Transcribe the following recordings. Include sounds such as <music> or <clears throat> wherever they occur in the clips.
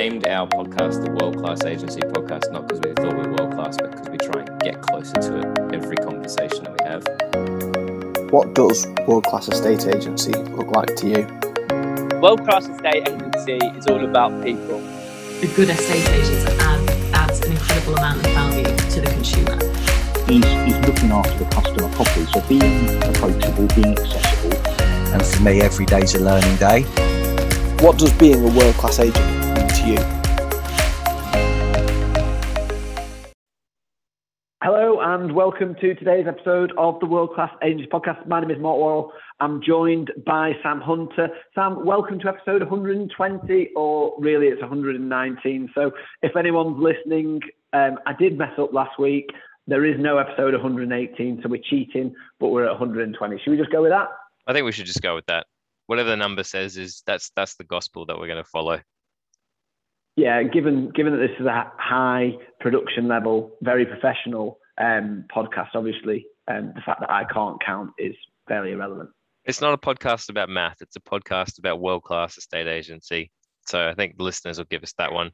named our podcast the World Class Agency Podcast not because we thought we were world class, but because we try and get closer to it every conversation that we have. What does world class estate agency look like to you? World class estate agency is all about people. A good estate agent add, adds an incredible amount of value to the consumer. He's, he's looking after the customer properly, so being approachable, being accessible. And for me, every day's a learning day. What does being a world class agent mean to you? Hello and welcome to today's episode of the World Class Agency Podcast. My name is Mark Worrell. I'm joined by Sam Hunter. Sam, welcome to episode 120, or really it's 119. So if anyone's listening, um, I did mess up last week. There is no episode 118, so we're cheating, but we're at 120. Should we just go with that? I think we should just go with that. Whatever the number says is that's that's the gospel that we're going to follow. Yeah, given given that this is a high production level, very professional um, podcast, obviously, um, the fact that I can't count is fairly irrelevant. It's not a podcast about math. It's a podcast about world class estate agency. So I think the listeners will give us that one.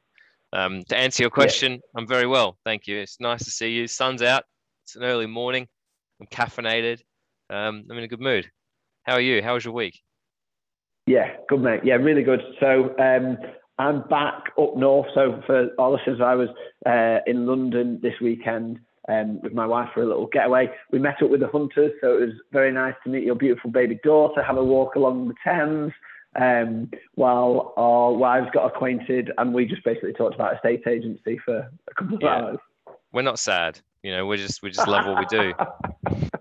Um, to answer your question, yeah. I'm very well, thank you. It's nice to see you. Sun's out. It's an early morning. I'm caffeinated. Um, I'm in a good mood. How are you? How was your week? Yeah, good mate. Yeah, really good. So um, I'm back up north. So for our listeners, I was uh, in London this weekend um, with my wife for a little getaway. We met up with the hunters, so it was very nice to meet your beautiful baby daughter, have a walk along the Thames. Um, while our wives got acquainted, and we just basically talked about estate agency for a couple of yeah. hours. We're not sad, you know. We just we just love what we do. <laughs>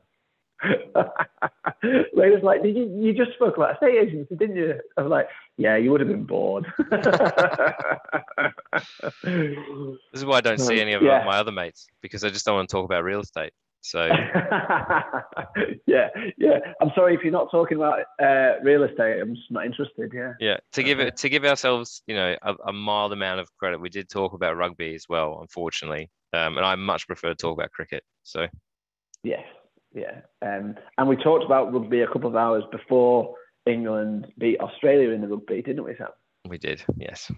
<laughs> Later's like, did you, you just spoke about estate agency, didn't you? I was like, yeah, you would have been bored. <laughs> this is why I don't see any of yeah. my other mates because I just don't want to talk about real estate. So <laughs> yeah, yeah. I'm sorry if you're not talking about uh, real estate. I'm just not interested. Yeah. Yeah. To give it to give ourselves, you know, a, a, mild amount of credit, we did talk about rugby as well, unfortunately, um, and I much prefer to talk about cricket. So. Yes, yeah. Um, and we talked about rugby a couple of hours before England beat Australia in the rugby, didn't we, Sam? We did, yes.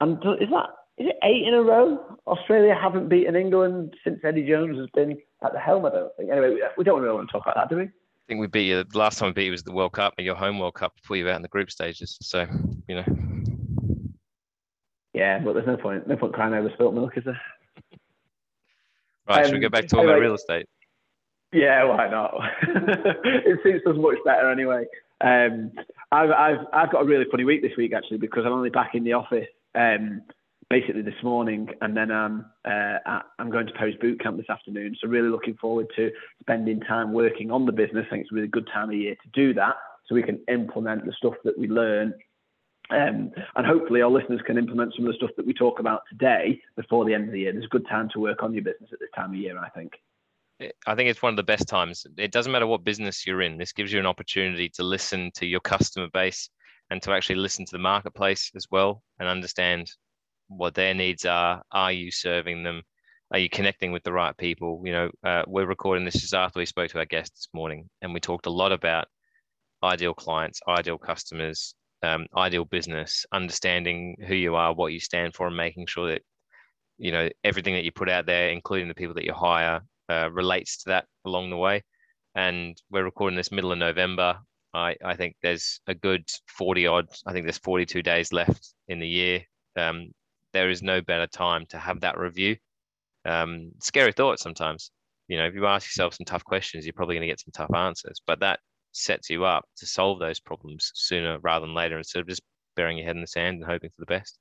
And is that is it eight in a row? Australia haven't beaten England since Eddie Jones has been at the helm. I don't think. Anyway, we don't really want to talk about that, do we? I think we beat you. The last time we beat you was the World Cup, your home World Cup, before you were out in the group stages. So, you know. Yeah, but there's no point. No point crying over spilt milk, is there? Right, um, should we go back to talking anyway, about real estate? Yeah, why not? <laughs> it suits us much better anyway. Um, I've, I've, I've got a really funny week this week actually because I'm only back in the office um, basically this morning, and then I'm uh, I'm going to post boot camp this afternoon. So really looking forward to spending time working on the business. I think it's a really good time of year to do that, so we can implement the stuff that we learn. Um, and hopefully our listeners can implement some of the stuff that we talk about today before the end of the year. There's a good time to work on your business at this time of year, I think. I think it's one of the best times. It doesn't matter what business you're in. This gives you an opportunity to listen to your customer base and to actually listen to the marketplace as well and understand what their needs are. Are you serving them? Are you connecting with the right people? You know, uh, we're recording this just after we spoke to our guest this morning, and we talked a lot about ideal clients, ideal customers, um, ideal business, understanding who you are, what you stand for, and making sure that you know everything that you put out there, including the people that you hire, uh, relates to that along the way. And we're recording this middle of November. I, I think there's a good 40 odd, I think there's 42 days left in the year. Um, there is no better time to have that review. Um, scary thought sometimes. You know, if you ask yourself some tough questions, you're probably going to get some tough answers, but that sets you up to solve those problems sooner rather than later instead of just burying your head in the sand and hoping for the best.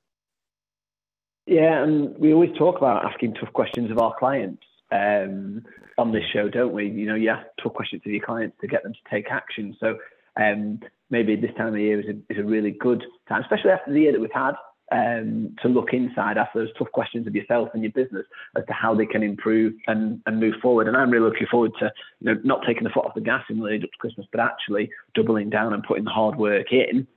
Yeah, and we always talk about asking tough questions of our clients um, on this show, don't we? You know, you ask tough questions to your clients to get them to take action. So um, maybe this time of year is a, is a really good time, especially after the year that we've had, um, to look inside after those tough questions of yourself and your business as to how they can improve and, and move forward. And I'm really looking forward to you know, not taking the foot off the gas in the lead up to Christmas, but actually doubling down and putting the hard work in.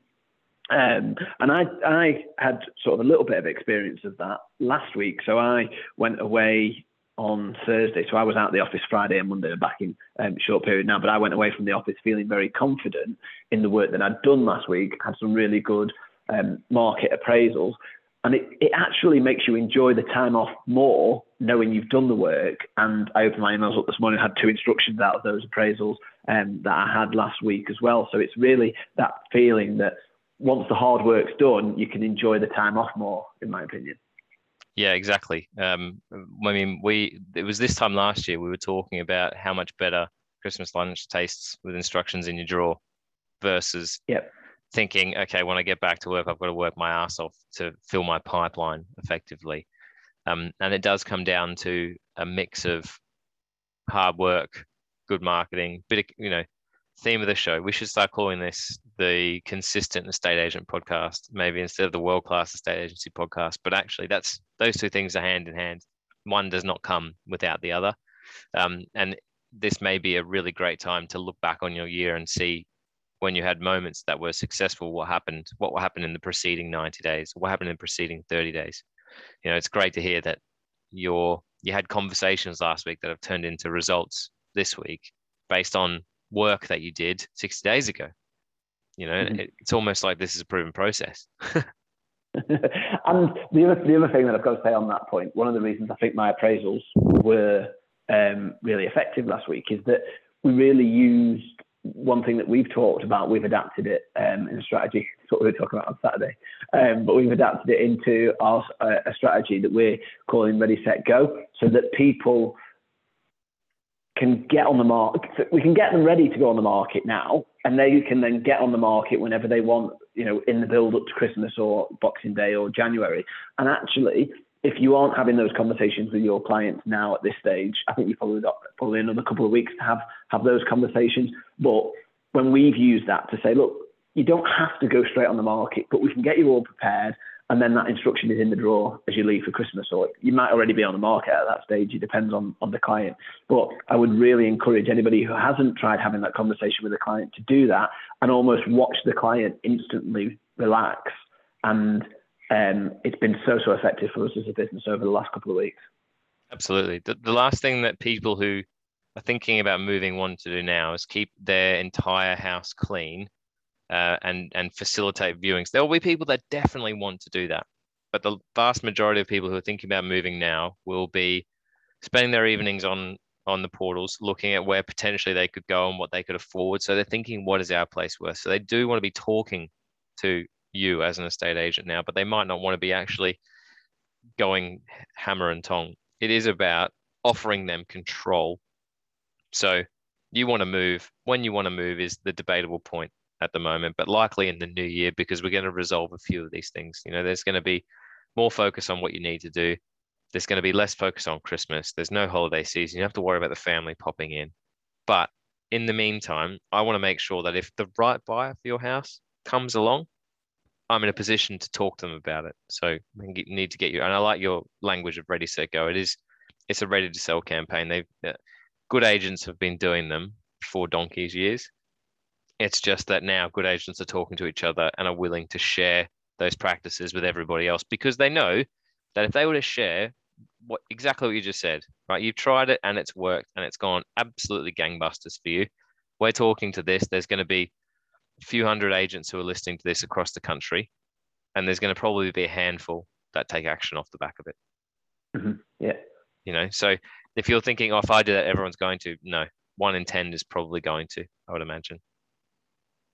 Um, and I, I had sort of a little bit of experience of that last week. So I went away on Thursday. So I was out of the office Friday and Monday, back in um, short period now. But I went away from the office feeling very confident in the work that I'd done last week. Had some really good um, market appraisals, and it, it actually makes you enjoy the time off more knowing you've done the work. And I opened my emails up this morning, had two instructions out of those appraisals um, that I had last week as well. So it's really that feeling that once the hard work's done, you can enjoy the time off more, in my opinion. Yeah, exactly. Um, I mean, we it was this time last year we were talking about how much better Christmas lunch tastes with instructions in your drawer versus yep. thinking, okay, when I get back to work, I've got to work my ass off to fill my pipeline effectively. Um, and it does come down to a mix of hard work, good marketing, bit of, you know, theme of the show. We should start calling this the consistent estate agent podcast, maybe instead of the world class estate agency podcast. But actually, that's those two things are hand in hand. One does not come without the other. Um, and this may be a really great time to look back on your year and see when you had moments that were successful, what happened, what happened in the preceding 90 days, what happened in the preceding 30 days. You know, it's great to hear that your you had conversations last week that have turned into results this week based on work that you did 60 days ago. You know, mm-hmm. it, it's almost like this is a proven process. <laughs> <laughs> and the other, the other thing that I've got to say on that point, one of the reasons I think my appraisals were um, really effective last week is that we really used one thing that we've talked about. We've adapted it um, in a strategy. That's what we were talking about on Saturday, um, but we've adapted it into our, uh, a strategy that we're calling Ready Set Go, so that people can get on the market. We can get them ready to go on the market now, and they can then get on the market whenever they want. You know, in the build up to Christmas or Boxing Day or January. And actually, if you aren't having those conversations with your clients now at this stage, I think you've probably got probably another couple of weeks to have have those conversations. But when we've used that to say, look, you don't have to go straight on the market, but we can get you all prepared and then that instruction is in the drawer as you leave for Christmas. Or you might already be on the market at that stage. It depends on, on the client. But I would really encourage anybody who hasn't tried having that conversation with a client to do that and almost watch the client instantly relax. And um, it's been so, so effective for us as a business over the last couple of weeks. Absolutely. The, the last thing that people who are thinking about moving want to do now is keep their entire house clean uh, and and facilitate viewings. There will be people that definitely want to do that, but the vast majority of people who are thinking about moving now will be spending their evenings on on the portals, looking at where potentially they could go and what they could afford. So they're thinking, what is our place worth? So they do want to be talking to you as an estate agent now, but they might not want to be actually going hammer and tong. It is about offering them control. So you want to move when you want to move is the debatable point at the moment, but likely in the new year because we're going to resolve a few of these things. You know, there's going to be more focus on what you need to do. There's going to be less focus on Christmas. There's no holiday season. You have to worry about the family popping in. But in the meantime, I want to make sure that if the right buyer for your house comes along, I'm in a position to talk to them about it. So we need to get you. And I like your language of ready, set, go. It is, it's a ready to sell campaign. They've uh, good agents have been doing them for donkeys years. It's just that now good agents are talking to each other and are willing to share those practices with everybody else because they know that if they were to share what exactly what you just said, right? You've tried it and it's worked and it's gone absolutely gangbusters for you. We're talking to this. There's going to be a few hundred agents who are listening to this across the country, and there's going to probably be a handful that take action off the back of it. Mm-hmm. Yeah. You know, so if you're thinking, oh, if I do that, everyone's going to. No, one in 10 is probably going to, I would imagine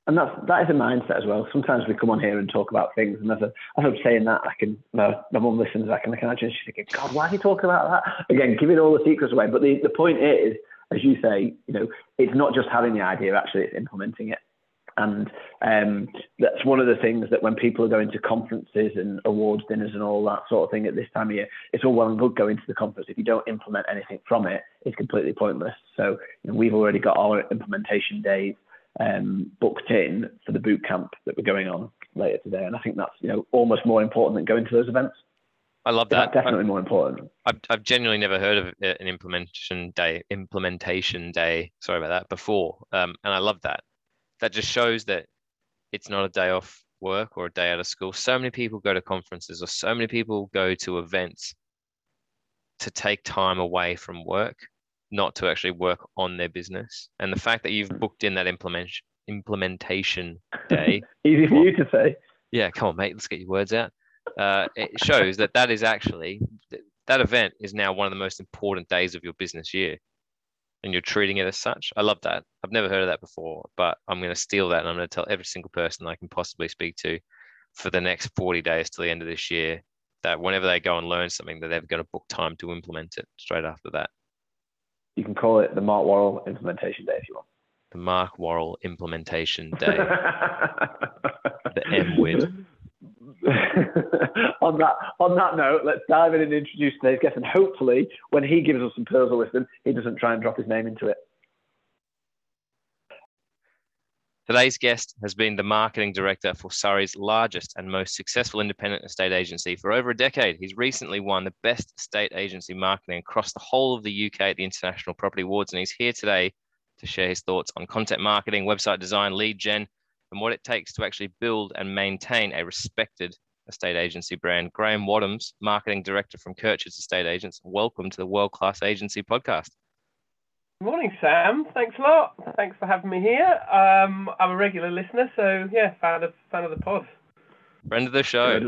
and that's that is a mindset as well. Sometimes we come on here and talk about things, and as, a, as I'm saying that, I can my, my mum listens. I can, I can imagine she's thinking, "God, why are you talking about that?" Again, giving all the secrets away. But the, the point is, as you say, you know, it's not just having the idea; actually, it's implementing it. And um, that's one of the things that when people are going to conferences and awards dinners and all that sort of thing at this time of year, it's all well and good going to the conference. If you don't implement anything from it, it's completely pointless. So you know, we've already got our implementation days um, booked in for the boot camp that we're going on later today. And I think that's you know almost more important than going to those events. I love that. Definitely more important. I've, I've genuinely never heard of an implementation day, implementation day. Sorry about that before, um, and I love that. That just shows that it's not a day off work or a day out of school. So many people go to conferences, or so many people go to events to take time away from work not to actually work on their business. And the fact that you've booked in that implementation implementation <laughs> day. Easy for well, you to say. Yeah, come on, mate. Let's get your words out. uh, it shows that that is actually that event is now one of the most important days of your business year and you're treating it as such i love that i've never heard of that before but i'm going to steal that and i'm going to tell every single person i can possibly speak to for the next 40 days till the end of this year that whenever they go and learn something that they're going to book time to implement it straight after that You can call it the Mark Worrell implementation day if you want. the mark worrell implementation day <laughs> the m word <laughs> on that on that note, let's dive in and introduce today's guest, and hopefully, when he gives us some pearls of wisdom, he doesn't try and drop his name into it. Today's guest has been the marketing director for Surrey's largest and most successful independent estate agency for over a decade. He's recently won the best estate agency marketing across the whole of the UK at the International Property Awards, and he's here today to share his thoughts on content marketing, website design, lead gen, and what it takes to actually build and maintain a respected estate agency brand. Graeme Wadhams, marketing director from Curchods Estate Agents. Welcome to the World Class Agency podcast. Morning, Sam. Thanks a lot. Thanks for having me here. Um, I'm a regular listener, so yeah, fan of fan of the pod. Friend of the show.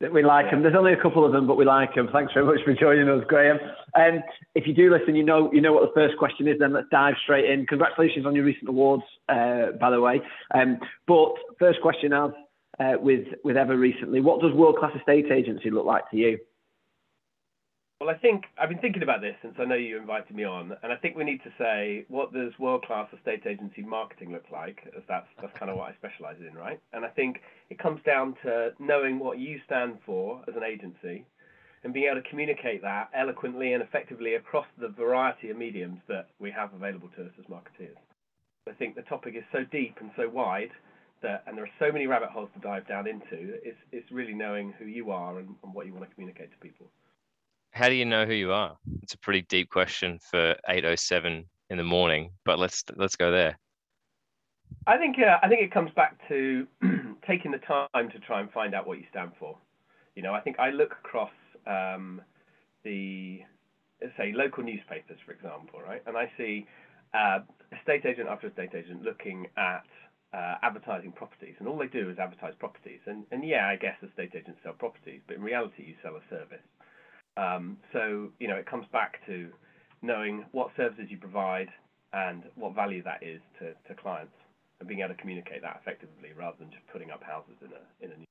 Good. We like him. There's only a couple of them, but we like him. Thanks very much for joining us, Graeme. And if you do listen, you know you know what the first question is. Then let's dive straight in. Congratulations on your recent awards, uh, by the way. Um, but first question, as uh, with with ever recently, what does world class estate agency look like to you? Well, I think I've been thinking about this since I know you invited me on, and I think we need to say what does world-class estate agency marketing look like, as that's that's kind of what I specialise in, right? And I think it comes down to knowing what you stand for as an agency, and being able to communicate that eloquently and effectively across the variety of mediums that we have available to us as marketeers. I think the topic is so deep and so wide that, and there are so many rabbit holes to dive down into. It's it's really knowing who you are and, and what you want to communicate to people. How do you know who you are? It's a pretty deep question for 8:07 in the morning, but let's let's go there. I think uh, I think it comes back to <clears throat> taking the time to try and find out what you stand for. You know, I think I look across um, the say local newspapers, for example, right, and I see uh, estate agent after estate agent looking at uh, advertising properties, and all they do is advertise properties. And and yeah, I guess estate agents sell properties, but in reality, you sell a service. Um, so you know, it comes back to knowing what services you provide and what value that is to, to clients and being able to communicate that effectively rather than just putting up houses in a in a new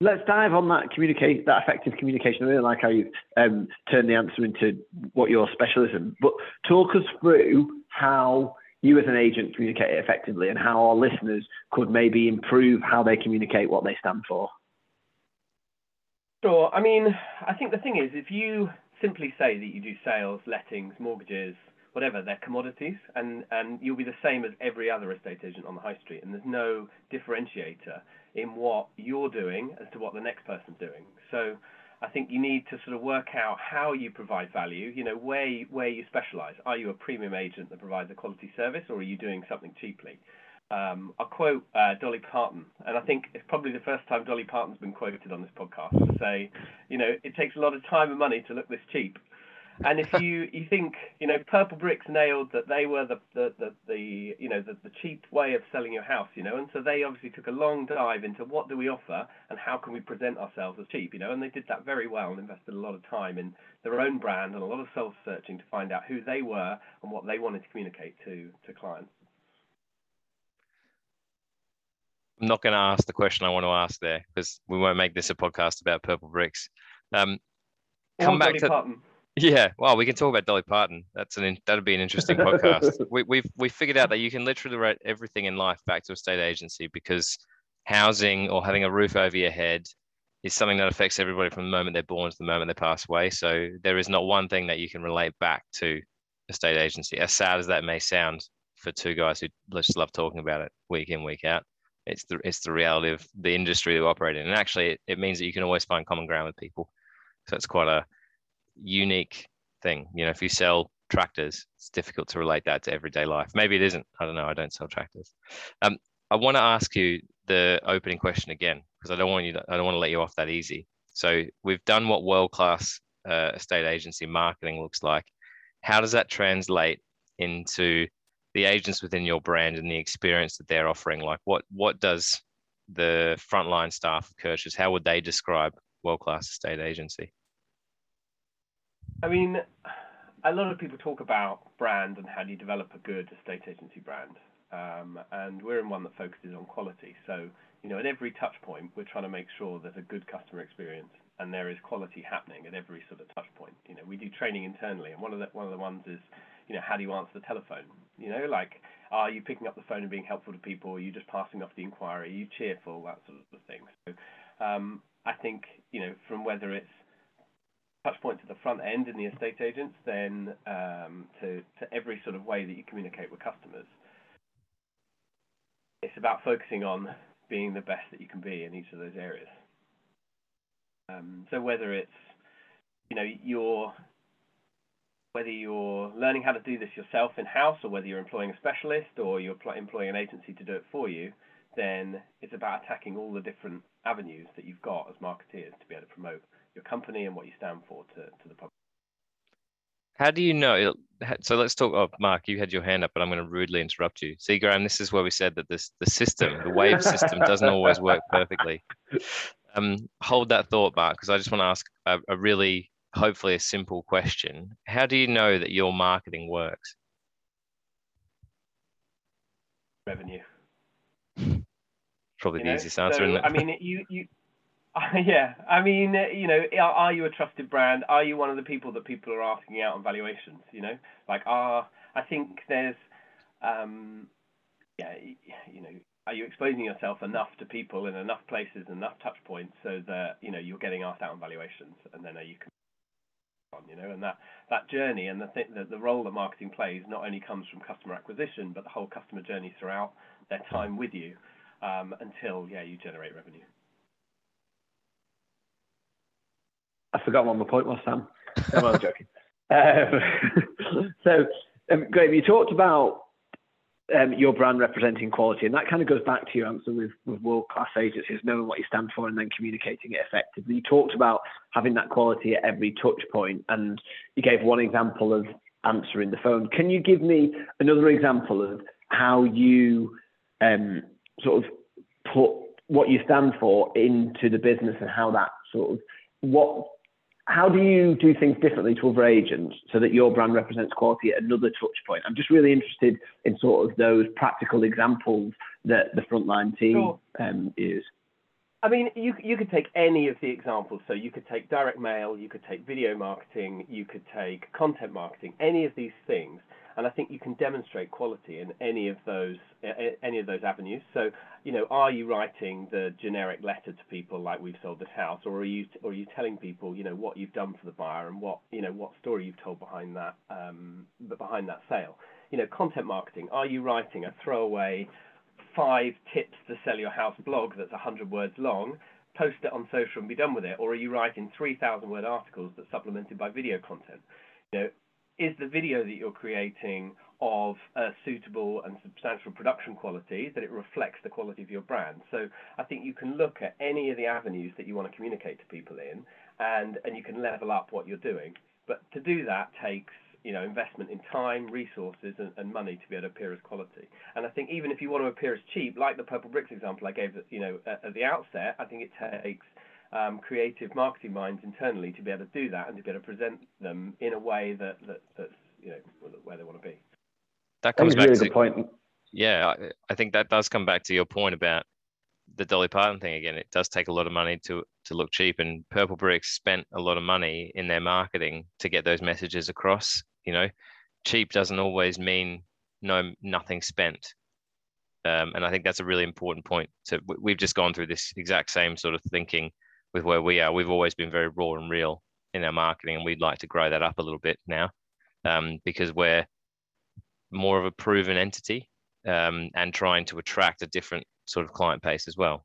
Let's dive on that communicate that effective communication. I really like how you um, turn the answer into what your specialism. But talk us through how you as an agent communicate effectively and how our listeners could maybe improve how they communicate what they stand for. Sure. I mean, I think the thing is, if you simply say that you do sales, lettings, mortgages, whatever, they're commodities, and, and you'll be the same as every other estate agent on the high street, and there's no differentiator in what you're doing as to what the next person's doing. So I think you need to sort of work out how you provide value, you know, where where you specialize. Are you a premium agent that provides a quality service, or are you doing something cheaply? Um, I'll quote uh, Dolly Parton, and I think it's probably the first time Dolly Parton's been quoted on this podcast to say, you know, it takes a lot of time and money to look this cheap. And if you, <laughs> you think, you know, Purple Bricks nailed that they were the, the, the, the you know, the, the cheap way of selling your house, you know, and so they obviously took a long dive into what do we offer and how can we present ourselves as cheap, you know, and they did that very well and invested a lot of time in their own brand and a lot of self-searching to find out who they were and what they wanted to communicate to, to clients. I'm not going to ask the question I want to ask there because we won't make this a podcast about purple bricks. Um, come back Dolly to Parton. yeah. Well, we can talk about Dolly Parton. That's an in- that'd be an interesting podcast. <laughs> we, we've we figured out that you can literally write everything in life back to a state agency because housing or having a roof over your head is something that affects everybody from the moment they're born to the moment they pass away. So there is not one thing that you can relate back to a state agency, as sad as that may sound for two guys who just love talking about it week in week out. It's the it's the reality of the industry we operate in, and actually, it, it means that you can always find common ground with people. So it's quite a unique thing. You know, if you sell tractors, it's difficult to relate that to everyday life. Maybe it isn't. I don't know. I don't sell tractors. Um, I want to ask you the opening question again because I don't want you. To, I don't want to let you off that easy. So we've done what world class uh, estate agency marketing looks like. How does that translate into the agents within your brand and the experience that they're offering? Like, what what does the frontline staff of Curchods, how would they describe world class estate agency? I mean, a lot of people talk about brand and how do you develop a good estate agency brand. Um, and we're in one that focuses on quality. So, you know, at every touch point, we're trying to make sure there's a good customer experience and there is quality happening at every sort of touch point. You know, we do training internally, and one of the one of the ones is, you know, how do you answer the telephone? You know, like, are you picking up the phone and being helpful to people? Are you just passing off the inquiry? Are you cheerful? That sort of thing. So, um, I think, you know, from whether it's touch point to the front end in the estate agents, then um, to to every sort of way that you communicate with customers. It's about focusing on being the best that you can be in each of those areas. Um, so whether it's you know you're whether you're learning how to do this yourself in house or whether you're employing a specialist or you're employing an agency to do it for you, then it's about attacking all the different avenues that you've got as marketeers to be able to promote your company and what you stand for to, to the public. How do you know? So let's talk. Oh, Mark, you had your hand up, but I'm going to rudely interrupt you. See, Graeme, this is where we said that this the system, the wave system, doesn't always work perfectly. Um, hold that thought, Mark, because I just want to ask a, a really, hopefully, a simple question. How do you know that your marketing works? Revenue. Probably you the know? easiest answer. So, isn't it? I mean, you you <laughs> yeah, I mean, you know, are, are, you a trusted brand? Are you one of the people that people are asking out on valuations? You know, like, are I think there's, um, yeah, you know, are you exposing yourself enough to people in enough places, enough touch points, so that you know you're getting asked out on valuations, and then are you on, you know, and that that journey and the th- the, the role that marketing plays not only comes from customer acquisition, but the whole customer journey throughout their time with you um, until yeah you generate revenue. I forgot what my point was, Sam. <laughs> No, I'm joking. Um, <laughs> so, um, Graeme, you talked about um, your brand representing quality, and that kind of goes back to your answer with, with world class agencies, knowing what you stand for and then communicating it effectively. You talked about having that quality at every touch point, and you gave one example of answering the phone. Can you give me another example of how you um, sort of put what you stand for into the business and how that sort of what how do you do things differently to other agents so that your brand represents quality at another touch point? I'm just really interested in sort of those practical examples that the frontline team sure. um, use. I mean, you you could take any of the examples. So you could take direct mail, you could take video marketing, you could take content marketing, any of these things, and I think you can demonstrate quality in any of those any of those avenues. So, you know, are you writing the generic letter to people like we've sold this house, or are you or are you telling people, you know, what you've done for the buyer and what you know what story you've told behind that um, behind that sale? You know, content marketing. Are you writing a throwaway five tips to sell your house blog that's 100 words long? Post it on social and be done with it, or are you writing 3,000 word articles that's supplemented by video content? You know, is the video that you're creating of a suitable and substantial production quality that it reflects the quality of your brand. So I think you can look at any of the avenues that you want to communicate to people in and, and you can level up what you're doing. But to do that takes you know investment in time, resources, and, and money to be able to appear as quality. And I think even if you want to appear as cheap, like the Purple Bricks example I gave, you know, at, at the outset, I think it takes um, creative marketing minds internally to be able to do that and to be able to present them in a way that, that that's you know where they want to be. That comes back really to good point. Yeah, I, I think that does come back to your point about the Dolly Parton thing again. It does take a lot of money to to look cheap, and Purple Bricks spent a lot of money in their marketing to get those messages across. You know, cheap doesn't always mean no nothing spent. Um, and I think that's a really important point. So we've just gone through this exact same sort of thinking with where we are. We've always been very raw and real in our marketing, and we'd like to grow that up a little bit now um, because we're more of a proven entity um, and trying to attract a different sort of client base as well.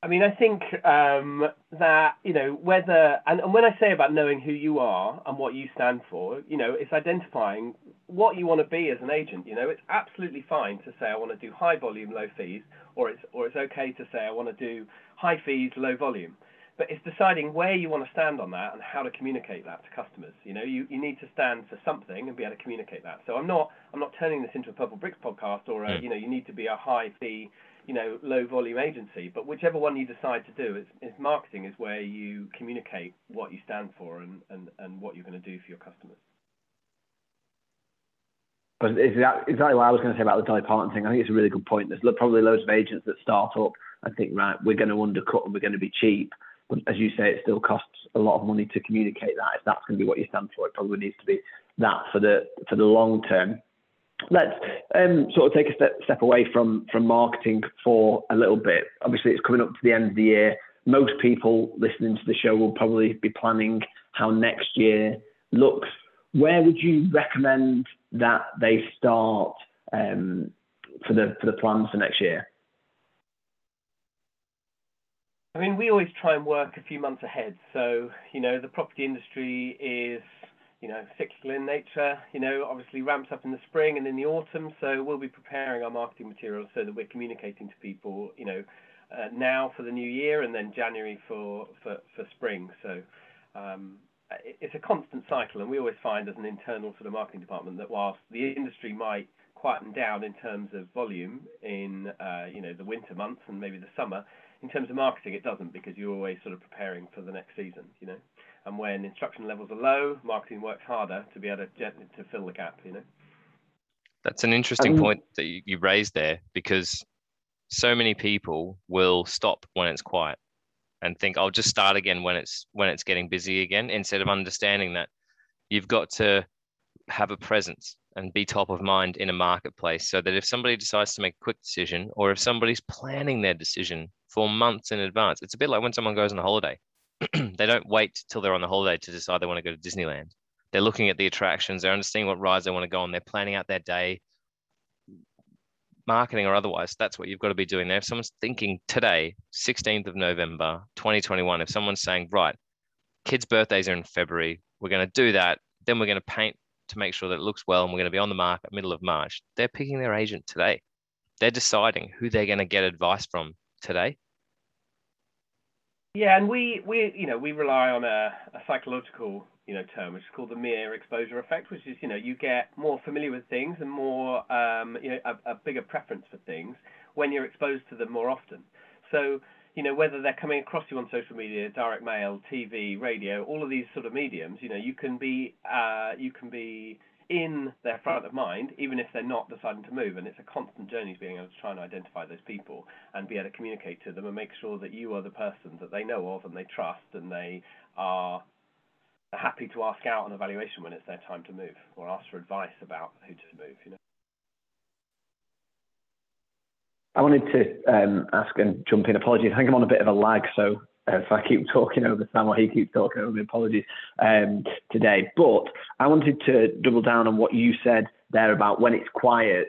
I mean, I think um, that you know whether and, and when I say about knowing who you are and what you stand for, you know, it's identifying what you want to be as an agent. You know, it's absolutely fine to say I want to do high volume, low fees, or it's or it's okay to say I want to do high fees, low volume. But it's deciding where you want to stand on that and how to communicate that to customers. You know, you, you need to stand for something and be able to communicate that. So I'm not I'm not turning this into a Purple Bricks podcast or a, you know you need to be a high fee you know, low volume agency. But whichever one you decide to do, it's, it's marketing is where you communicate what you stand for and, and, and what you're going to do for your customers. But exactly, exactly what I was going to say about the Dolly Parton thing. I think it's a really good point. There's probably loads of agents that start up and think, right, we're going to undercut and we're going to be cheap. But as you say, it still costs a lot of money to communicate that. If that's going to be what you stand for, it probably needs to be that for the for the long term. Let's um, sort of take a step step away from from marketing for a little bit. Obviously, it's coming up to the end of the year. Most people listening to the show will probably be planning how next year looks. Where would you recommend that they start um, for the for the plans for next year? I mean, we always try and work a few months ahead. So, you know, the property industry is, you know, cyclical in nature, you know, obviously ramps up in the spring and in the autumn. So we'll be preparing our marketing materials so that we're communicating to people, you know, uh, now for the new year and then January for, for, for spring. So um, it's a constant cycle. And we always find as an internal sort of marketing department that whilst the industry might quieten down in terms of volume in, uh, you know, the winter months and maybe the summer, in terms of marketing, it doesn't because you're always sort of preparing for the next season, you know. And when instruction levels are low, marketing works harder to be able to to fill the gap, you know. That's an interesting um, point that you, you raised there because so many people will stop when it's quiet and think I'll just start again when it's when it's getting busy again instead of understanding that you've got to have a presence and be top of mind in a marketplace so that if somebody decides to make a quick decision or if somebody's planning their decision for months in advance. It's a bit like when someone goes on a holiday. <clears throat> they don't wait till they're on the holiday to decide they want to go to Disneyland. They're looking at the attractions, they're understanding what rides they want to go on, they're planning out their day, marketing or otherwise. That's what you've got to be doing there. If someone's thinking today, 16th of November, 2021, if someone's saying, right, kids' birthdays are in February, we're going to do that, then we're going to paint to make sure that it looks well and we're going to be on the market middle of March, they're picking their agent today. They're deciding who they're going to get advice from today? Yeah, and we we you know we rely on a, a psychological you know term which is called the mere exposure effect, which is you know you get more familiar with things and more um, you know a, a bigger preference for things when you're exposed to them more often. So you know whether they're coming across you on social media, direct mail, TV, radio, all of these sort of mediums, you know you can be uh, you can be in their front of mind, even if they're not deciding to move. And it's a constant journey to being able to try and identify those people and be able to communicate to them and make sure that you are the person that they know of and they trust and they are happy to ask out on evaluation when it's their time to move or ask for advice about who to move. You know. I wanted to um, ask and jump in. Apologies, I think I'm on a bit of a lag, so if I keep talking over Sam or he keeps talking over me, apologies um, today. But I wanted to double down on what you said there about when it's quiet,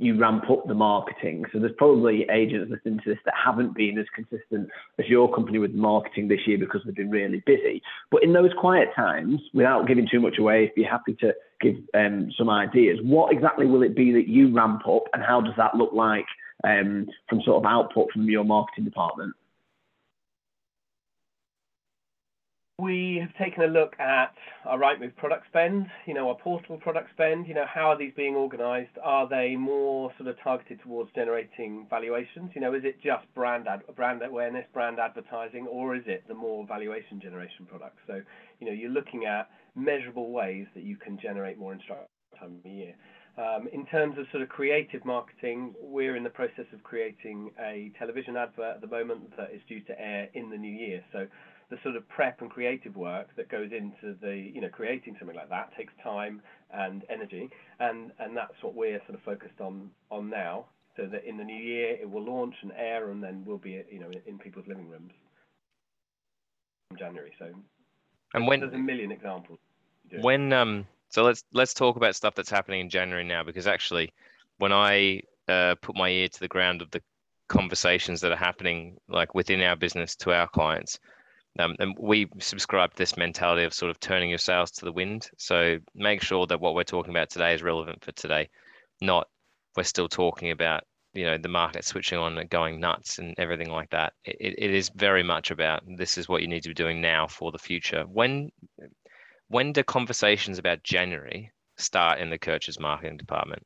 you ramp up the marketing. So there's probably agents listening to this that haven't been as consistent as your company with marketing this year because they've been really busy. But in those quiet times, without giving too much away, if you're happy to give um, some ideas, what exactly will it be that you ramp up and how does that look like um, from sort of output from your marketing department? We have taken a look at our Rightmove product spend, you know, our portal product spend, you know, how are these being organized? Are they more sort of targeted towards generating valuations? You know, is it just brand ad, brand awareness, brand advertising, or is it the more valuation generation products? So, you know, you're looking at measurable ways that you can generate more instruction time a year. Um, in terms of sort of creative marketing, we're in the process of creating a television advert at the moment that is due to air in the new year. So the sort of prep and creative work that goes into the you know creating something like that takes time and energy and and that's what we're sort of focused on on now so that in the new year it will launch and air and then we'll be you know in people's living rooms in January. So and when there's a million examples when um so let's let's talk about stuff that's happening in January now because actually when I uh, put my ear to the ground of the conversations that are happening like within our business to our clients um, and we subscribe to this mentality of sort of turning your sails to the wind. So make sure that what we're talking about today is relevant for today, not we're still talking about you know the market switching on and going nuts and everything like that. It, it is very much about this is what you need to be doing now for the future. When when do conversations about January start in the Curchods marketing department?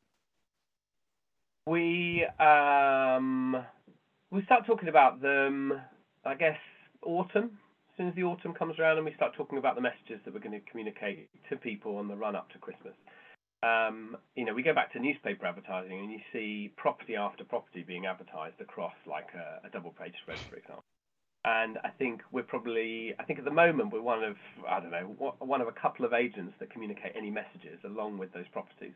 We um we start talking about them, I guess, autumn. As soon as the autumn comes around and we start talking about the messages that we're going to communicate to people on the run up to Christmas. Um, you know, we go back to newspaper advertising and you see property after property being advertised across like a, a double page spread, for example. And I think we're probably, I think at the moment we're one of, I don't know, one of a couple of agents that communicate any messages along with those properties.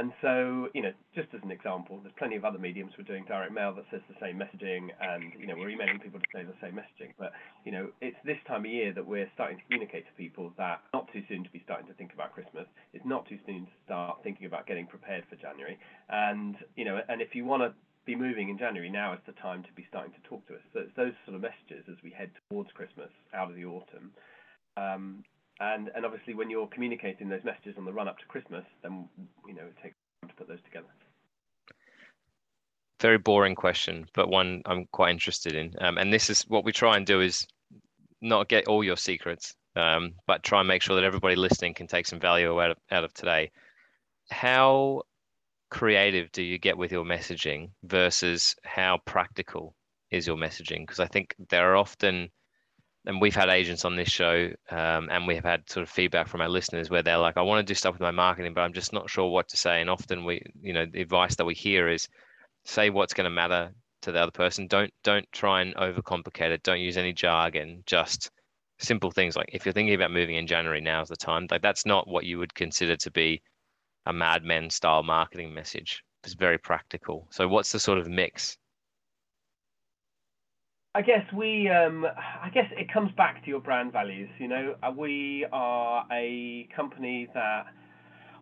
And so, you know, just as an example, there's plenty of other mediums we're doing direct mail that says the same messaging, and you know, we're emailing people to say the same messaging. But you know, it's this time of year that we're starting to communicate to people that not too soon to be starting to think about Christmas. It's not too soon to start thinking about getting prepared for January. And you know, and if you want to be moving in January, now is the time to be starting to talk to us. So it's those sort of messages as we head towards Christmas, out of the autumn. Um, and and obviously when you're communicating those messages on the run up to Christmas, then you know it takes time to put those together. Very boring question, but one I'm quite interested in. Um, and this is what we try and do is not get all your secrets, um, but try and make sure that everybody listening can take some value out of, out of today. How creative do you get with your messaging versus how practical is your messaging? Because I think there are often and we've had agents on this show um, and we have had sort of feedback from our listeners where they're like i want to do stuff with my marketing but i'm just not sure what to say. And often we you know the advice that we hear is say what's going to matter to the other person. Don't don't try and overcomplicate it. Don't use any jargon. Just simple things like if you're thinking about moving in january now's the time. Like that's not what you would consider to be a madmen style marketing message. It's very practical. So what's the sort of mix I guess we, um, I guess it comes back to your brand values. You know, uh, we are a company that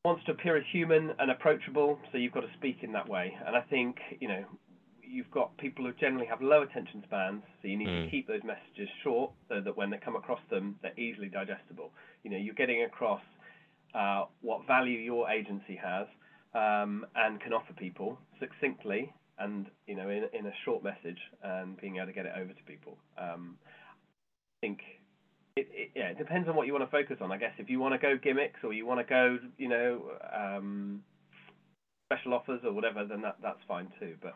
wants to appear as human and approachable, so you've got to speak in that way. And I think, you know, you've got people who generally have low attention spans, so you need mm. to keep those messages short so that when they come across them, they're easily digestible. You know, you're getting across uh, what value your agency has um, and can offer people succinctly and you know in in a short message and being able to get it over to people. Um, I think it, it, yeah it depends on what you want to focus on. I guess if you want to go gimmicks or you want to go you know um, special offers or whatever, then that that's fine too. But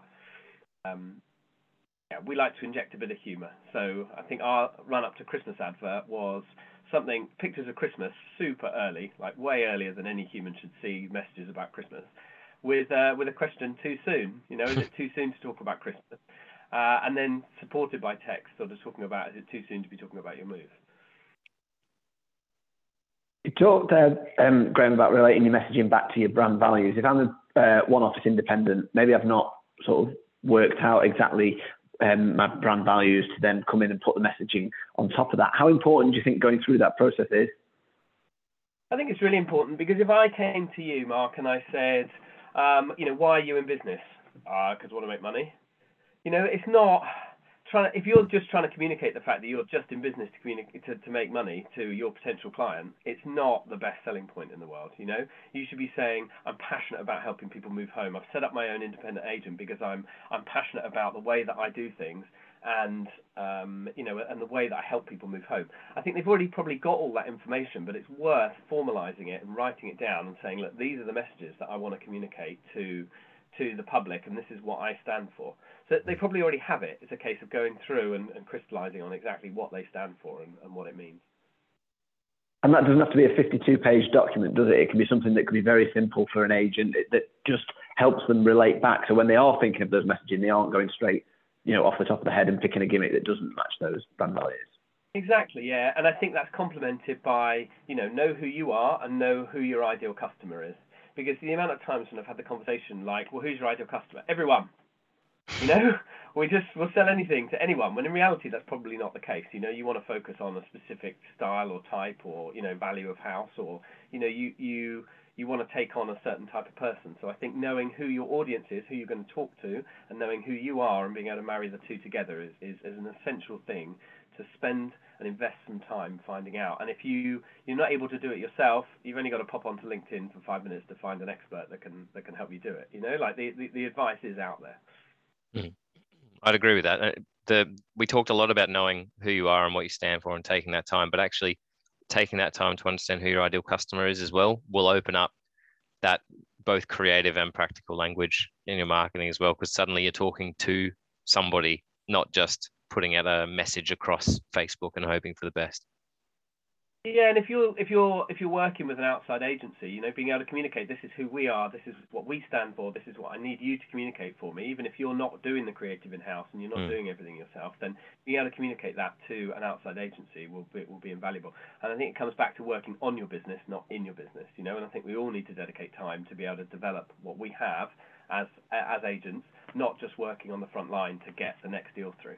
um, yeah, we like to inject a bit of humour. So I think our run up to Christmas advert was something pictures of Christmas super early, like way earlier than any human should see messages about Christmas with uh, with a question too soon. You know, is it <laughs> too soon to talk about Christmas? Uh, and then supported by text, sort of talking about is it too soon to be talking about your move? You talked, uh, um, Graeme, about relating your messaging back to your brand values. If I'm a uh, one office independent, maybe I've not sort of worked out exactly um, my brand values to then come in and put the messaging on top of that. How important do you think going through that process is? I think it's really important because if I came to you, Mark, and I said, um, you know, why are you in business? Because uh, I want to make money. You know, it's not trying. To, if you're just trying to communicate the fact that you're just in business to communicate to, to make money to your potential client, it's not the best selling point in the world. You know, you should be saying, I'm passionate about helping people move home. I've set up my own independent agent because I'm I'm passionate about the way that I do things and um, you know, and the way that I help people move home. I think they've already probably got all that information, but it's worth formalising it and writing it down and saying, look, these are the messages that I want to communicate to to the public, and this is what I stand for. So they probably already have it. It's a case of going through and, and crystallising on exactly what they stand for and, and what it means. And that doesn't have to be a 52 page document, does it? It can be something that can be very simple for an agent that just helps them relate back. So when they are thinking of those messaging, they aren't going straight you know, off the top of the head and picking a gimmick that doesn't match those brand values. Exactly, yeah, and I think that's complemented by you know know who you are and know who your ideal customer is. Because the amount of times when I've had the conversation like, well, who's your ideal customer? Everyone. You know, <laughs> we just will sell anything to anyone. When in reality, that's probably not the case. You know, you want to focus on a specific style or type or you know value of house or you know you you you want to take on a certain type of person. So I think knowing who your audience is, who you're going to talk to, and knowing who you are and being able to marry the two together is, is, is an essential thing to spend and invest some time finding out. And if you you're not able to do it yourself, you've only got to pop onto LinkedIn for five minutes to find an expert that can that can help you do it. You know, like the the, the advice is out there. Mm. I'd agree with that. Uh, the we talked a lot about knowing who you are and what you stand for and taking that time, but actually taking that time to understand who your ideal customer is as well will open up that both creative and practical language in your marketing as well because suddenly you're talking to somebody not just putting out a message across Facebook and hoping for the best. Yeah, and if you're if you're if you're working with an outside agency, you know, being able to communicate, this is who we are, this is what we stand for, this is what I need you to communicate for me. Even if you're not doing the creative in house and you're not mm. doing everything yourself, then being able to communicate that to an outside agency will be will be invaluable. And I think it comes back to working on your business, not in your business. You know, and I think we all need to dedicate time to be able to develop what we have as as agents, not just working on the front line to get the next deal through.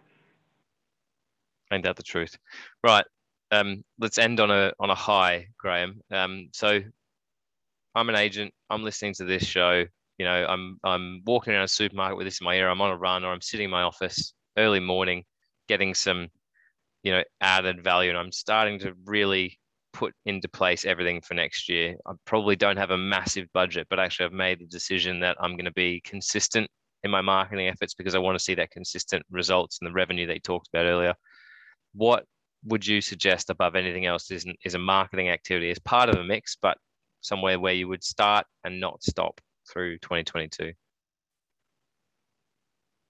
Ain't that the truth? Right um, let's end on a on a high, Graeme. Um, so I'm an agent. I'm listening to this show. You know, I'm I'm walking around a supermarket with this in my ear. I'm on a run, or I'm sitting in my office early morning, getting some, you know, added value, and I'm starting to really put into place everything for next year. I probably don't have a massive budget, but actually I've made the decision that I'm going to be consistent in my marketing efforts because I want to see that consistent results and the revenue that you talked about earlier. What would you suggest above anything else is, is a marketing activity as part of the mix, but somewhere where you would start and not stop through 2022?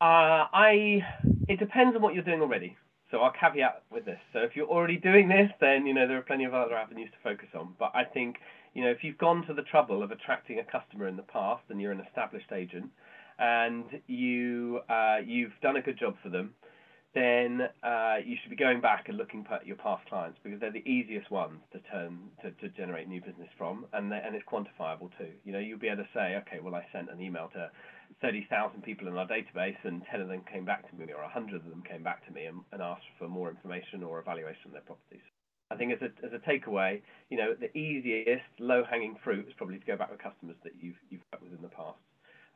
Uh, I it depends on what you're doing already. So I'll caveat with this. So if you're already doing this, then you know there are plenty of other avenues to focus on. But I think you know if you've gone to the trouble of attracting a customer in the past and you're an established agent, and you uh, you've done a good job for them, then uh, you should be going back and looking at your past clients because they're the easiest ones to turn to, to generate new business from, and and it's quantifiable too. You know, you'll be able to say, okay, well, I sent an email to 30,000 people in our database, and 10 of them came back to me, or 100 of them came back to me and, and asked for more information or evaluation of their properties. I think as a as a takeaway, you know, the easiest low-hanging fruit is probably to go back with customers that you've you've worked with in the past.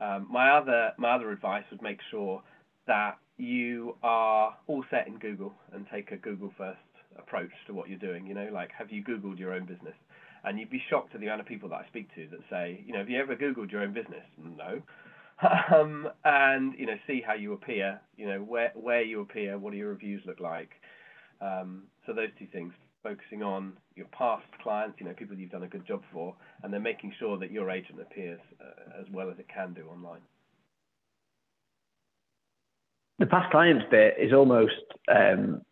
Um, my other my other advice would make sure that you are all set in Google and take a Google first approach to what you're doing. You know, like have you Googled your own business? And you'd be shocked at the amount of people that I speak to that say, you know, have you ever Googled your own business? No. <laughs> um, and you know, see how you appear. You know, where where you appear, what do your reviews look like? Um, so those two things, focusing on your past clients, you know, people you've done a good job for, and then making sure that your agent appears uh, as well as it can do online the past clients bit is almost um,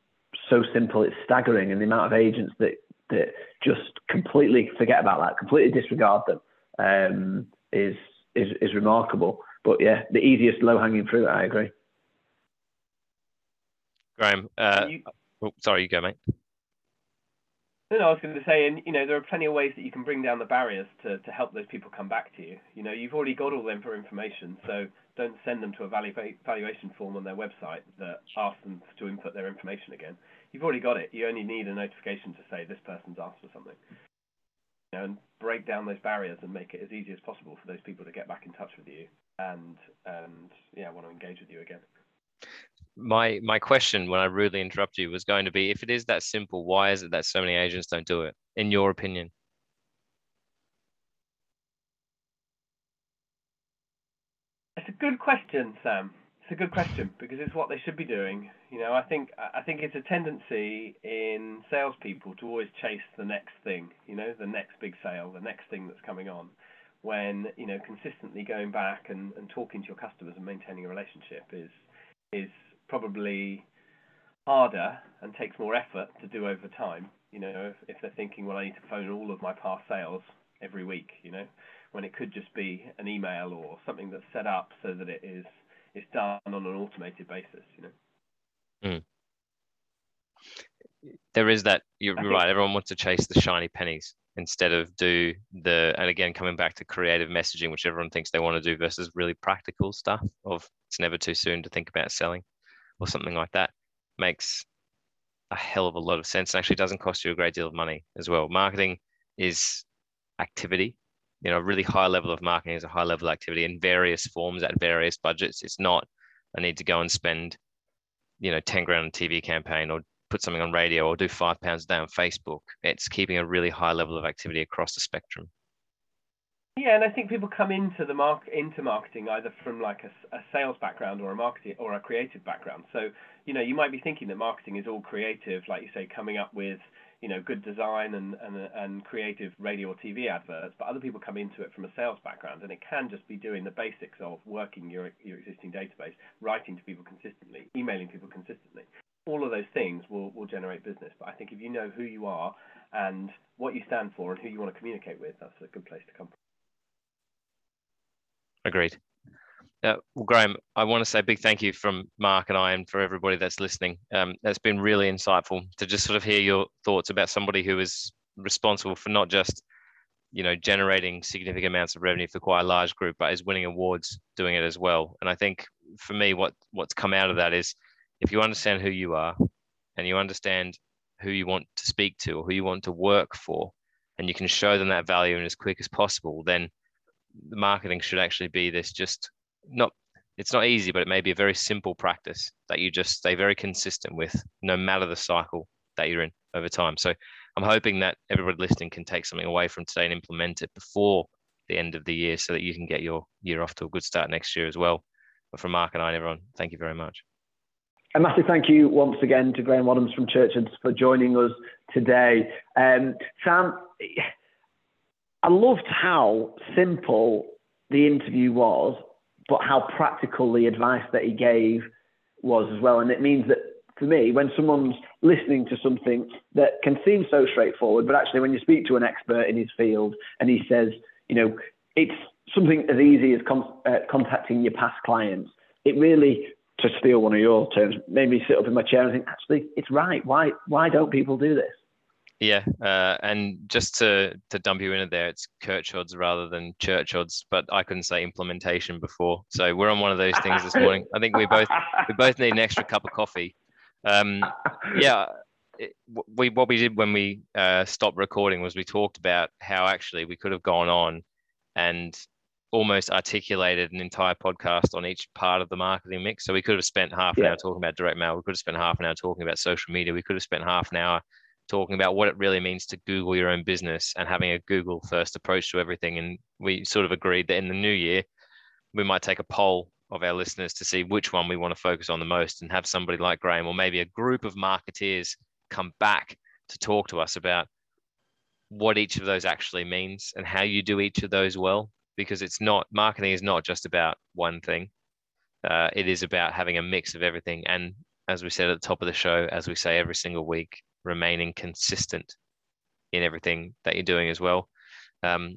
so simple, it's staggering, and the amount of agents that that just completely forget about that, completely disregard them, um, is is is remarkable. But yeah, the easiest low hanging fruit. I agree. Graeme, uh, you, oh, sorry, you go, mate. No, I was going to say, and you know, there are plenty of ways that you can bring down the barriers to, to help those people come back to you. You know, you've already got all them for information, so don't send them to a valuation form on their website that asks them to input their information again. You've already got it. You only need a notification to say this person's asked for something. You know, and break down those barriers and make it as easy as possible for those people to get back in touch with you and and yeah, want to engage with you again. My my question when I rudely interrupt you was going to be if it is that simple, why is it that so many agents don't do it, in your opinion? It's a good question, Sam. It's a good question because it's what they should be doing. You know, I think I think it's a tendency in salespeople to always chase the next thing. You know, the next big sale, the next thing that's coming on. When you know, consistently going back and, and talking to your customers and maintaining a relationship is is probably harder and takes more effort to do over time. You know, if, if they're thinking, well, I need to phone all of my past sales every week. You know, when it could just be an email or something that's set up so that it is is done on an automated basis. You know. Mm. There is that. You're right. Everyone wants to chase the shiny pennies instead of do the and again coming back to creative messaging, which everyone thinks they want to do, versus really practical stuff of it's never too soon to think about selling or something like that makes a hell of a lot of sense and actually doesn't cost you a great deal of money as well. Marketing is activity you know, really high level of marketing is a high level activity in various forms at various budgets. It's not I need to go and spend, you know, 10 grand on a TV campaign or put something on radio or do five pounds a day on Facebook. It's keeping a really high level of activity across the spectrum. Yeah, and I think people come into the mark into marketing either from like a, a, sales background or a marketing or a creative background. So you know you might be thinking that marketing is all creative, like you say, coming up with you know good design and, and and creative radio or TV adverts, but other people come into it from a sales background, and it can just be doing the basics of working your your existing database, writing to people consistently, emailing people consistently. All of those things will will generate business. But I think if you know who you are and what you stand for and who you want to communicate with, that's a good place to come from. Agreed. Uh, well, Graeme, I want to say a big thank you from Mark and I, and for everybody that's listening. Um, that's been really insightful to just sort of hear your thoughts about somebody who is responsible for not just, you know, generating significant amounts of revenue for quite a large group, but is winning awards doing it as well. And I think for me, what what's come out of that is, if you understand who you are, and you understand who you want to speak to or who you want to work for, and you can show them that value in as quick as possible, then the marketing should actually be this just not it's not easy, but it may be a very simple practice that you just stay very consistent with, no matter the cycle that you're in over time. So I'm hoping that everybody listening can take something away from today and implement it before the end of the year so that you can get your year off to a good start next year as well. But from Mark and I and everyone, thank you very much. A massive thank you once again to Graeme Wadhams from Churchards for joining us today. Um, Sam, I loved how simple the interview was but how practical the advice that he gave was as well. And it means that for me, when someone's listening to something that can seem so straightforward, but actually when you speak to an expert in his field and he says, you know, it's something as easy as con- uh, contacting your past clients, it really, to steal one of your terms, made me sit up in my chair and think, actually, it's right. Why, why don't people do this? Yeah, uh, and just to to dump you into there, it's Curchods rather than Churchod's, but I couldn't say implementation before, so we're on one of those things this morning. I think we both we both need an extra cup of coffee. Um, yeah, it, we what we did when we uh, stopped recording was we talked about how actually we could have gone on and almost articulated an entire podcast on each part of the marketing mix. So we could have spent half an yeah. hour talking about direct mail. We could have spent half an hour talking about social media. We could have spent half an hour talking about what it really means to Google your own business and having a Google first approach to everything. And we sort of agreed that in the new year, we might take a poll of our listeners to see which one we want to focus on the most and have somebody like Graeme or maybe a group of marketeers come back to talk to us about what each of those actually means and how you do each of those well. Because it's not marketing is not just about one thing. Uh, it is about having a mix of everything. And as we said at the top of the show as we say every single week remaining consistent in everything that you're doing as well. Um,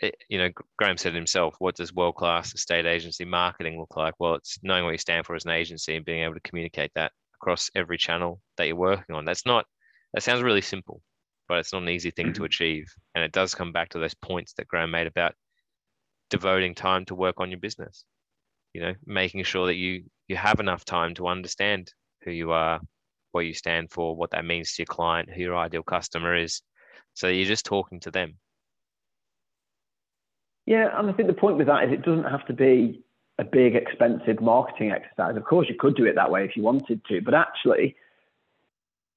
it, you know, Graeme said himself, what does world class estate agency marketing look like? Well, it's knowing what you stand for as an agency and being able to communicate that across every channel that you're working on. That's not, that sounds really simple, but it's not an easy thing to mm-hmm. achieve. And it does come back to those points that Graeme made about devoting time to work on your business, you know, making sure that you, you have enough time to understand who you are, what you stand for, what that means to your client, who your ideal customer is. So you're just talking to them. Yeah, and I think the point with that is it doesn't have to be a big, expensive marketing exercise. Of course, you could do it that way if you wanted to, but actually,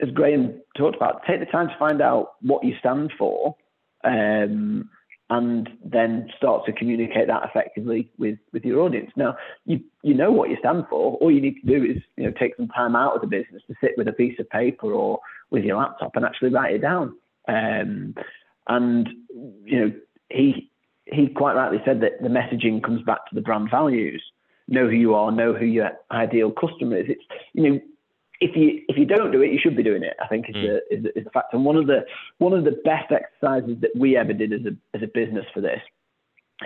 as Graeme talked about, take the time to find out what you stand for. Um, and then start to communicate that effectively with, with your audience. Now, you, you know what you stand for. All you need to do is you know take some time out of the business to sit with a piece of paper or with your laptop and actually write it down. Um, and you know he he quite rightly said that the messaging comes back to the brand values. Know who you are, know who your ideal customer is. It's you know if you if you don't do it, you should be doing it. I think is, mm. the, is, is the fact. And one of the one of the best exercises that we ever did as a as a business for this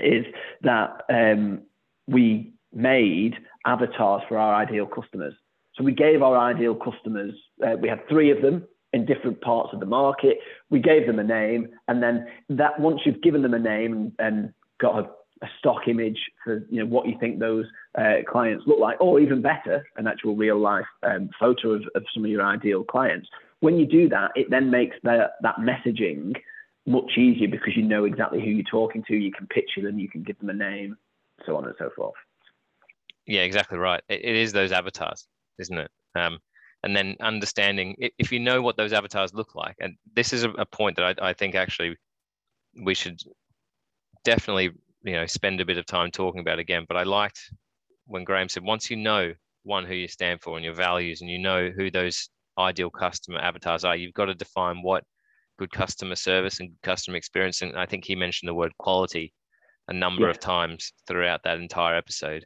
is that um, we made avatars for our ideal customers. So we gave our ideal customers. Uh, we had three of them in different parts of the market. We gave them a name, and then that once you've given them a name and, and got a a stock image for you know what you think those uh, clients look like, or even better, an actual real life um, photo of, of some of your ideal clients. When you do that, it then makes that that messaging much easier because you know exactly who you're talking to. You can picture them, you can give them a name, so on and so forth. Yeah, exactly right. it, it is those avatars, isn't it? Um, and then understanding if you know what those avatars look like, and this is a, a point that I, I think actually we should definitely you know spend a bit of time talking about again. But I liked when Graeme said once you know one who you stand for and your values, and you know who those ideal customer avatars are, you've got to define what good customer service and customer experience. And I think he mentioned the word quality a number Yeah. of times throughout that entire episode.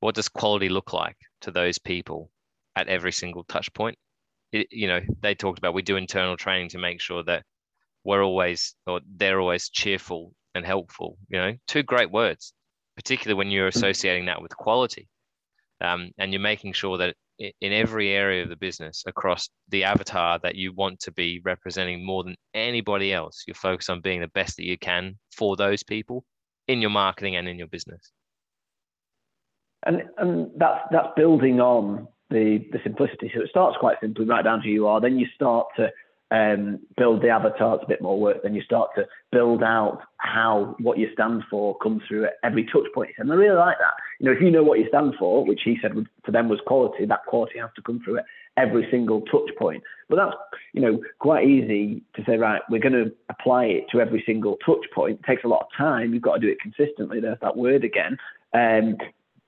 What does quality look like to those people at every single touch point? It, you know, they talked about we do internal training to make sure that we're always or they're always cheerful and helpful. You know, two great words, particularly when you're associating that with quality, um, and you're making sure that in every area of the business across the avatar that you want to be representing more than anybody else, you're focused on being the best that you can for those people in your marketing and in your business. and and that's that's building on the the simplicity. So it starts quite simply, right down to who you are. Then you start to um, build the avatar. It's a bit more work. Then you start to build out how what you stand for comes through at every touch point. And I really like that. You know, if you know what you stand for, which he said for them was quality, that quality has to come through at every single touch point. But that's you know quite easy to say. Right, we're going to apply it to every single touch point. It takes a lot of time. You've got to do it consistently. There's that word again. Um,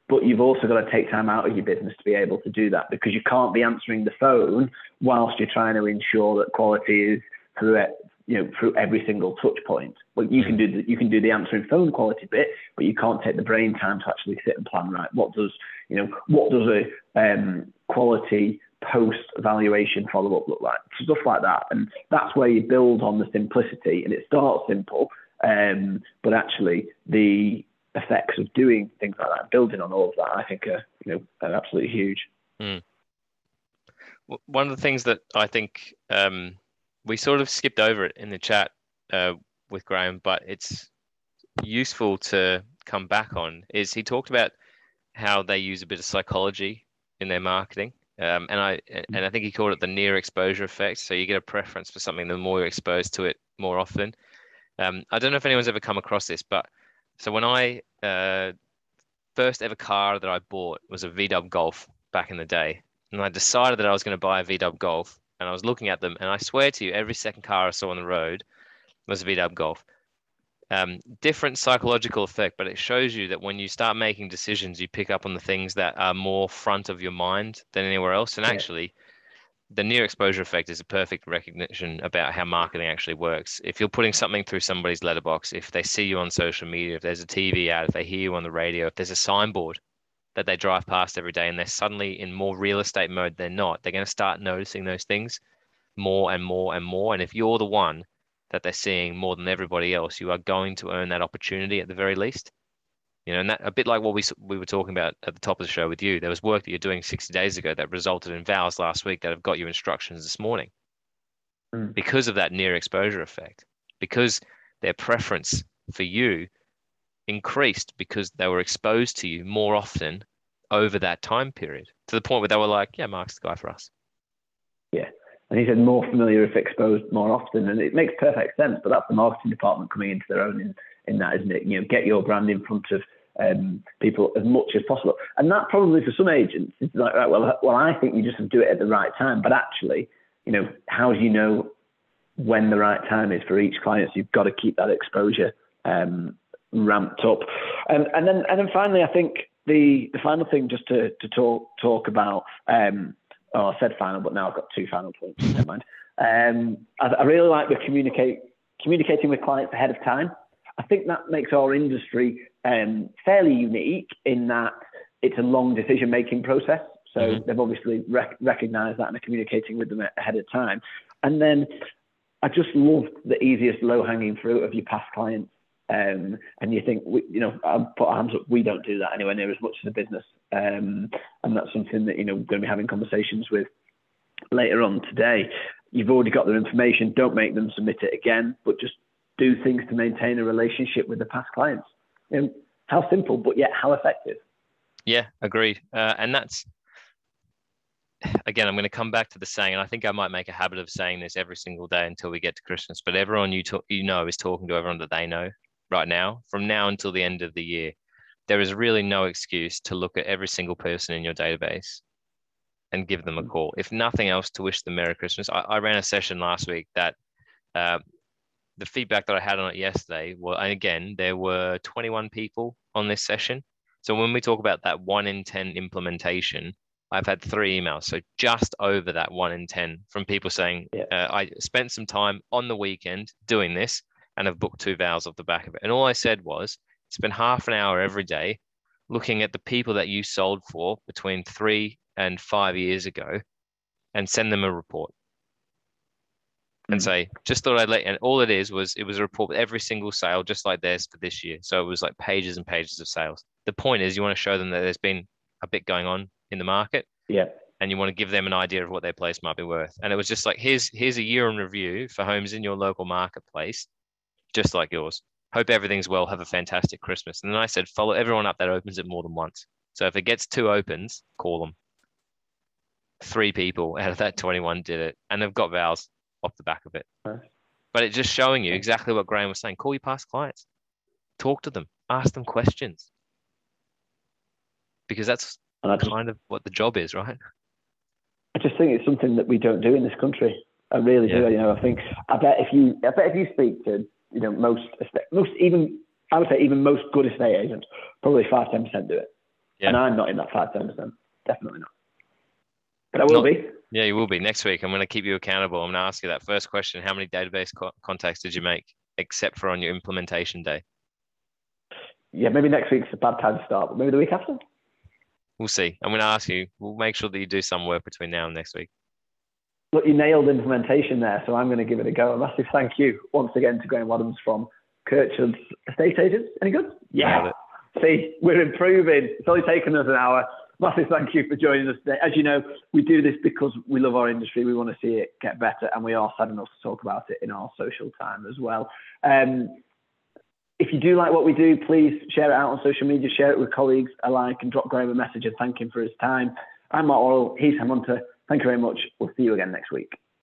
but you've also got to take time out of your business to be able to do that because you can't be answering the phone whilst you're trying to ensure that quality is through it, you know, through every single touch point. Well, you can do the, you can do the answering phone quality bit, but you can't take the brain time to actually sit and plan. Right, what does you know, what does a um, quality post evaluation follow up look like? Stuff like that, and that's where you build on the simplicity, and it starts simple, um, but actually the effects of doing things like that, building on all of that, I think are you know are absolutely huge. W- One of the things that I think um, we sort of skipped over it in the chat uh, with Graeme, but it's useful to come back on is he talked about how they use a bit of psychology in their marketing. Um, and I and I think he called it the near exposure effect. So you get a preference for something the more you're exposed to it more often. Um, I don't know if anyone's ever come across this, but so when I uh, first ever car that I bought was a VW Golf back in the day, and I decided that I was going to buy a VW Golf, and I was looking at them, and I swear to you, every second car I saw on the road was a VW Golf. Um, different psychological effect, but it shows you that when you start making decisions, you pick up on the things that are more front of your mind than anywhere else. And Yeah. actually, the near exposure effect is a perfect recognition about how marketing actually works. If you're putting something through somebody's letterbox, if they see you on social media, if there's a TV ad, if they hear you on the radio, if there's a signboard that they drive past every day and they're suddenly in more real estate mode, they're not. They're going to start noticing those things more and more and more. And if you're the one that they're seeing more than everybody else, you are going to earn that opportunity at the very least. You know, and that a bit like what we we were talking about at the top of the show with you. There was work that you're doing 60 days ago that resulted in vows last week that have got you instructions this morning Mm. because of that near exposure effect. Because their preference for you increased because they were exposed to you more often over that time period to the point where they were like, "Yeah, Mark's the guy for us." Yeah. And he said more familiar if exposed more often, and it makes perfect sense. But that's the marketing department coming into their own in, in that, isn't it? You know, get your brand in front of um, people as much as possible, and that probably for some agents is like, right, well, well, I think you just do it at the right time, but actually, you know, how do you know when the right time is for each client? So you've got to keep that exposure um, ramped up, and and then and then finally, I think the the final thing just to to talk talk about. Um, oh, I said final, but now I've got two final points. Never mind. Um, I, I really like the communicate communicating with clients ahead of time. I think that makes our industry um, fairly unique in that it's a long decision making process. So Mhm. they've obviously rec- recognised that and are communicating with them ahead of time. And then I just love the easiest low hanging fruit of your past clients. Um, and you think, we, you know, I'll put our hands up, we don't do that anywhere near as much as a business. Um, and that's something that, you know, we're going to be having conversations with later on today. You've already got their information. Don't make them submit it again, but just do things to maintain a relationship with the past clients. You know, how simple, but yet how effective. Yeah, agreed. Uh, and that's again, I'm going to come back to the saying, and I think I might make a habit of saying this every single day until we get to Christmas. But everyone you talk, you know is talking to everyone that they know right now, from now until the end of the year. There is really no excuse to look at every single person in your database and give them a call. If nothing else, to wish them Merry Christmas. I, I ran a session last week that uh, the feedback that I had on it yesterday, well, and again, there were 21 people on this session. So when we talk about that one in 10 implementation, I've had three emails, so just over that one in ten from people saying, Yeah. uh, "I spent some time on the weekend doing this, and have booked two vows off the back of it." And all I said was, spend half an hour every day looking at the people that you sold for between three and five years ago, and send them a report and Mhm. say, "Just thought I'd let." And all it is was it was a report with every single sale, just like theirs for this year. So it was like pages and pages of sales. The point is, you want to show them that there's been a bit going on in the market Yeah. and you want to give them an idea of what their place might be worth. And it was just like, here's here's a year in review for homes in your local marketplace, just like yours. Hope everything's well. Have a fantastic Christmas. And then I said, follow everyone up that opens it more than once. So if it gets two opens, call them. Three people out of that 21 did it, and they've got vows off the back of it. But it's just showing you exactly what Graeme was saying. Call your past clients, talk to them, ask them questions, because that's I kind of what the job is, right? I just think it's something that we don't do in this country. I really Yeah. do. You know, I think I bet if you I bet if you speak to you know most most even I would say even most good estate agents, probably five ten percent do it. Yeah. And I'm not in that five ten percent. Definitely not. But I will Not- be. Yeah, you will be next week. I'm going to keep you accountable. I'm going to ask you that first question: How many database co- contacts did you make, except for on your implementation day? Yeah, maybe next week's a bad time to start, but maybe the week after. We'll see. I'm going to ask you. We'll make sure that you do some work between now and next week. Look, you nailed implementation there, so I'm going to give it a go. A massive thank you once again to Graeme Wadhams from Curchods Estate Agents. Any good? Yeah. See, we're improving. It's only taken us an hour. Massive thank you for joining us today. As you know, we do this because we love our industry. We want to see it get better, and we are sad enough to talk about it in our social time as well. Um, if you do like what we do, please share it out on social media, share it with colleagues alike, and drop Graeme a message and thank him for his time. I'm Mark Orwell. He's Sam Hunter. Thank you very much. We'll see you again next week.